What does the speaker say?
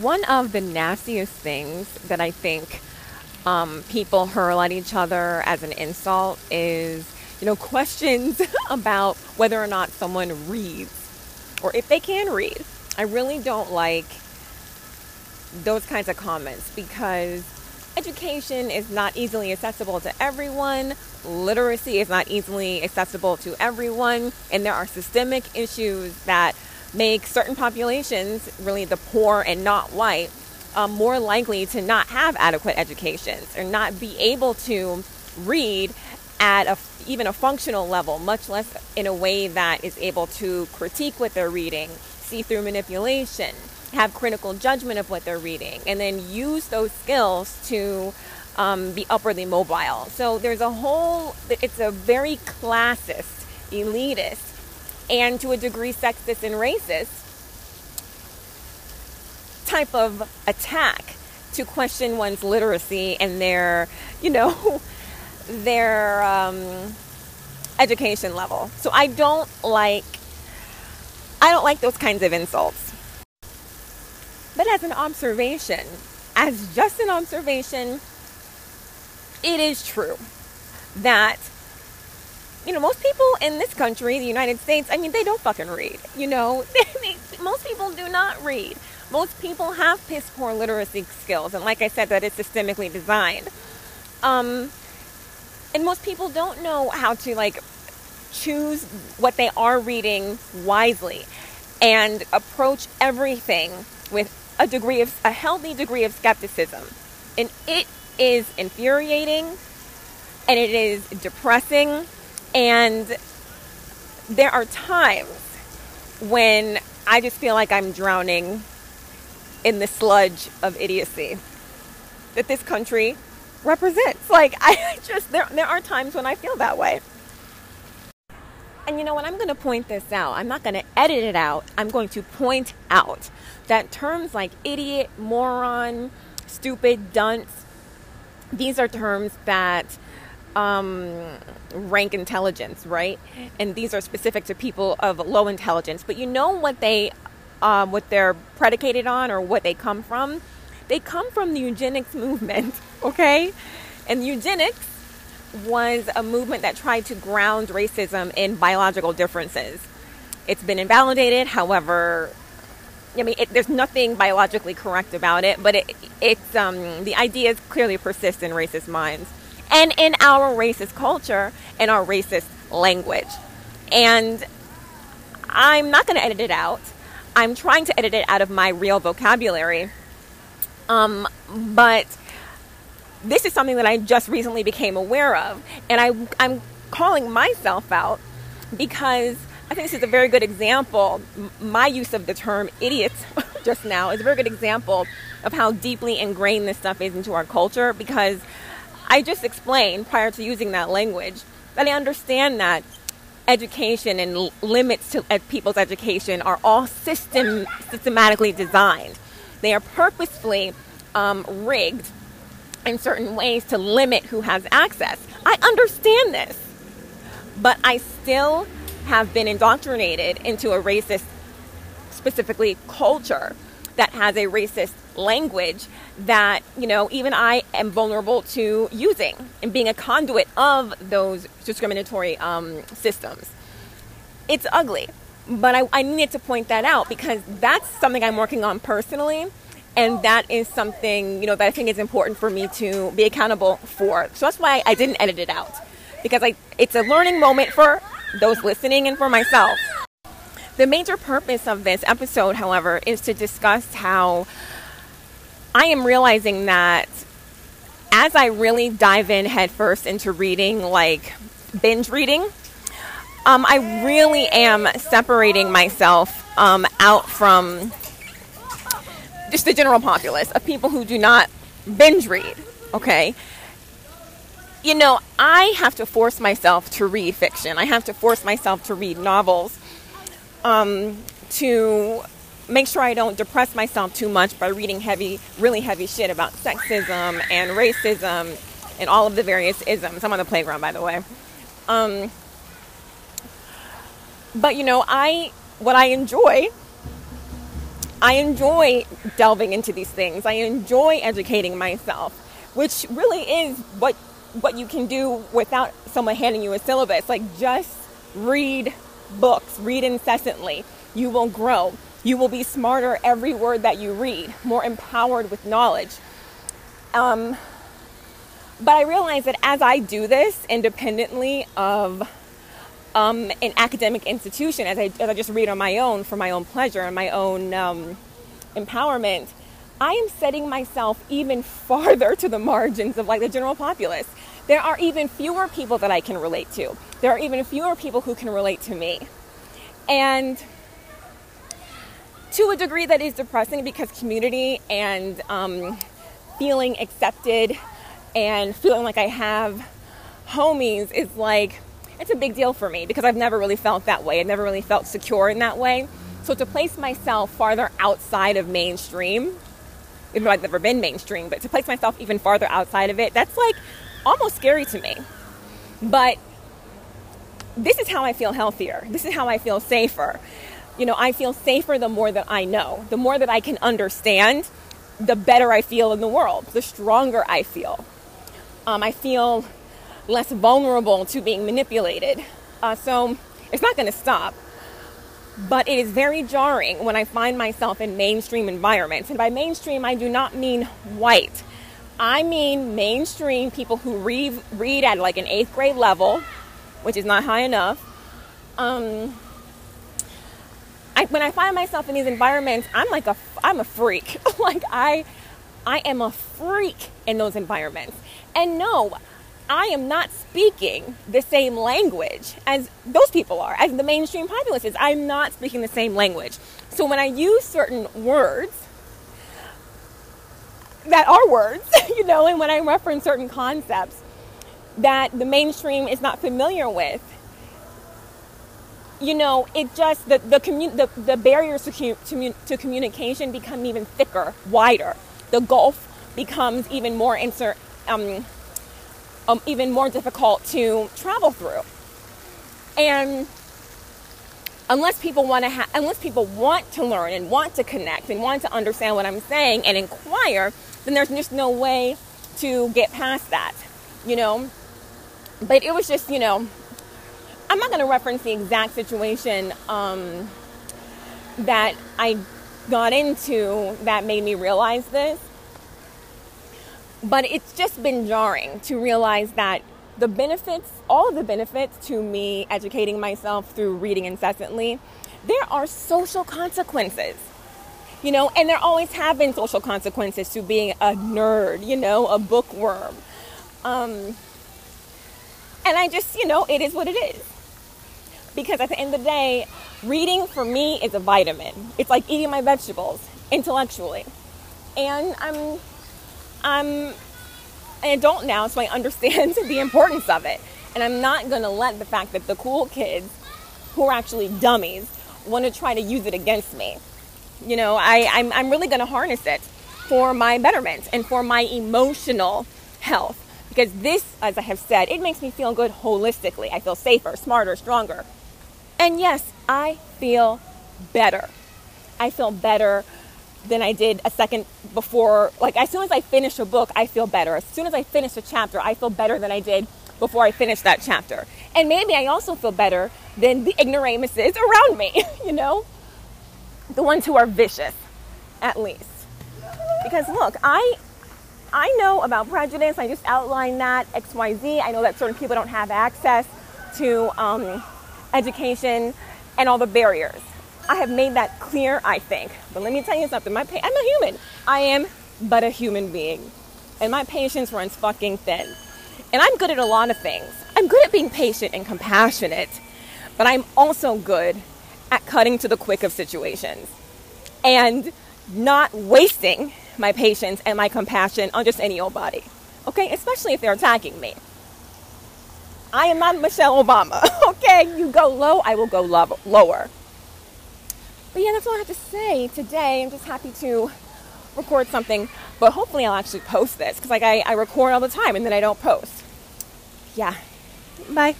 one of the nastiest things that I think um, people hurl at each other as an insult is, you know, questions about whether or not someone reads or if they can read. I really don't like those kinds of comments because education is not easily accessible to everyone. Literacy is not easily accessible to everyone. And there are systemic issues that make certain populations, really the poor and not white, um, more likely to not have adequate educations or not be able to read at a, even a functional level, much less in a way that is able to critique what they're reading, see through manipulation, have critical judgment of what they're reading, and then use those skills to um, be upwardly mobile. So there's a whole, it's a very classist, elitist, and to a degree sexist and racist type of attack to question one's literacy and their, you know, their um, education level. So I don't like, I don't like those kinds of insults. But as an observation, as just an observation, it is true that you know most people in this country, the United States, I mean they don't fucking read. You know, most people do not read. Most people have piss poor literacy skills, and like I said, that is systemically designed. Um, and most people don't know how to like choose what they are reading wisely and approach everything with a degree of a healthy degree of skepticism. And it is infuriating and it is depressing and there are times when I just feel like I'm drowning in the sludge of idiocy that this country represents. Like I just there there are times when I feel that way. And you know what? I'm going to point this out. I'm not going to edit it out. I'm going to point out that terms like idiot, moron, stupid, dunce, these are terms that um, rank intelligence, right? And these are specific to people of low intelligence. But you know what they, um, what they're predicated on, or what they come from? They come from the eugenics movement, okay? And eugenics was a movement that tried to ground racism in biological differences. It's been invalidated, however, I mean, it, there's nothing biologically correct about it, but it, it's um, the ideas clearly persist in racist minds and in our racist culture and our racist language. And I'm not going to edit it out. I'm trying to edit it out of my real vocabulary. Um, but this is something that I just recently became aware of, and I, I'm calling myself out because I think this is a very good example. My use of the term idiot just now is a very good example of how deeply ingrained this stuff is into our culture because I just explained prior to using that language that I understand that education and limits to people's education are all system systematically designed. They are purposefully um, rigged in certain ways to limit who has access. I understand this, but I still have been indoctrinated into a racist, specifically culture that has a racist language that, you know, even I am vulnerable to using and being a conduit of those discriminatory um, systems. It's ugly, but I, I needed to point that out because that's something I'm working on personally and that is something you know that I think is important for me to be accountable for. So that's why I didn't edit it out because I it's a learning moment for those listening and for myself. The major purpose of this episode, however, is to discuss how I am realizing that as I really dive in headfirst into reading, like binge reading, um, I really am separating myself um, out from just the general populace of people who do not binge read, okay? You know, I have to force myself to read fiction. I have to force myself to read novels um, to make sure I don't depress myself too much by reading heavy, really heavy shit about sexism and racism and all of the various isms. I'm on the playground, by the way. Um, but you know, I what I enjoy I enjoy delving into these things. I enjoy educating myself, which really is what what you can do without someone handing you a syllabus. Like just read books, read incessantly. You will grow. You will be smarter every word that you read, more empowered with knowledge. Um, but I realize that as I do this independently of um, an academic institution, as I, as I just read on my own for my own pleasure and my own um, empowerment, I am setting myself even farther to the margins of like the general populace. There are even fewer people that I can relate to. There are even fewer people who can relate to me. And to a degree that is depressing because community and um, feeling accepted and feeling like I have homies is like, it's a big deal for me because I've never really felt that way. I've never really felt secure in that way. So to place myself farther outside of mainstream, even though I've never been mainstream, but to place myself even farther outside of it, that's like almost scary to me. But this is how I feel healthier. This is how I feel safer. You know, I feel safer the more that I know, the more that I can understand, the better I feel in the world, the stronger I feel. Um, I feel less vulnerable to being manipulated. Uh, so it's not going to stop. But it is very jarring when I find myself in mainstream environments. And by mainstream, I do not mean white. I mean mainstream people who read, read at like an eighth grade level, which is not high enough. Um, I, when I find myself in these environments, I'm like a, I'm a freak. like I, I am a freak in those environments. And no, I am not speaking the same language as those people are, as the mainstream populace is. I'm not speaking the same language. So when I use certain words that are words, you know, and when I reference certain concepts that the mainstream is not familiar with, you know, it just the the, the, the barriers to, to communication become even thicker, wider. The gulf becomes even more insert. Um, um, even more difficult to travel through. And unless people want to ha- unless people want to learn and want to connect and want to understand what I'm saying and inquire, then there's just no way to get past that, you know. But it was just, you know, I'm not going to reference the exact situation um, that I got into that made me realize this. But it's just been jarring to realize that the benefits, all of the benefits to me educating myself through reading incessantly, there are social consequences. You know, and there always have been social consequences to being a nerd, you know, a bookworm. Um, and I just, you know, it is what it is. Because at the end of the day, reading for me is a vitamin. It's like eating my vegetables intellectually. And I'm I'm an adult now, so I understand the importance of it. And I'm not going to let the fact that the cool kids, who are actually dummies, want to try to use it against me. You know, I, I'm, I'm really going to harness it for my betterment and for my emotional health. Because this, as I have said, it makes me feel good holistically. I feel safer, smarter, stronger. And yes, I feel better. I feel better than I did a second before. Like, as soon as I finish a book, I feel better. As soon as I finish a chapter, I feel better than I did before I finished that chapter. And maybe I also feel better than the ignoramuses around me, you know? The ones who are vicious, at least. Because look, I I know about prejudice. I just outlined that XYZ. I know that certain people don't have access to um, education and all the barriers. I have made that clear, I think. But let me tell you something. My pa- I'm a human. I am but a human being. And my patience runs fucking thin. And I'm good at a lot of things. I'm good at being patient and compassionate. But I'm also good at cutting to the quick of situations and not wasting my patience and my compassion on just any old body. Okay? Especially if they're attacking me. I am not Michelle Obama. Okay? You go low, I will go low- lower. But yeah, that's all I have to say today. I'm just happy to record something, but hopefully I'll actually post this because like I, I record all the time and then I don't post. Yeah. Bye.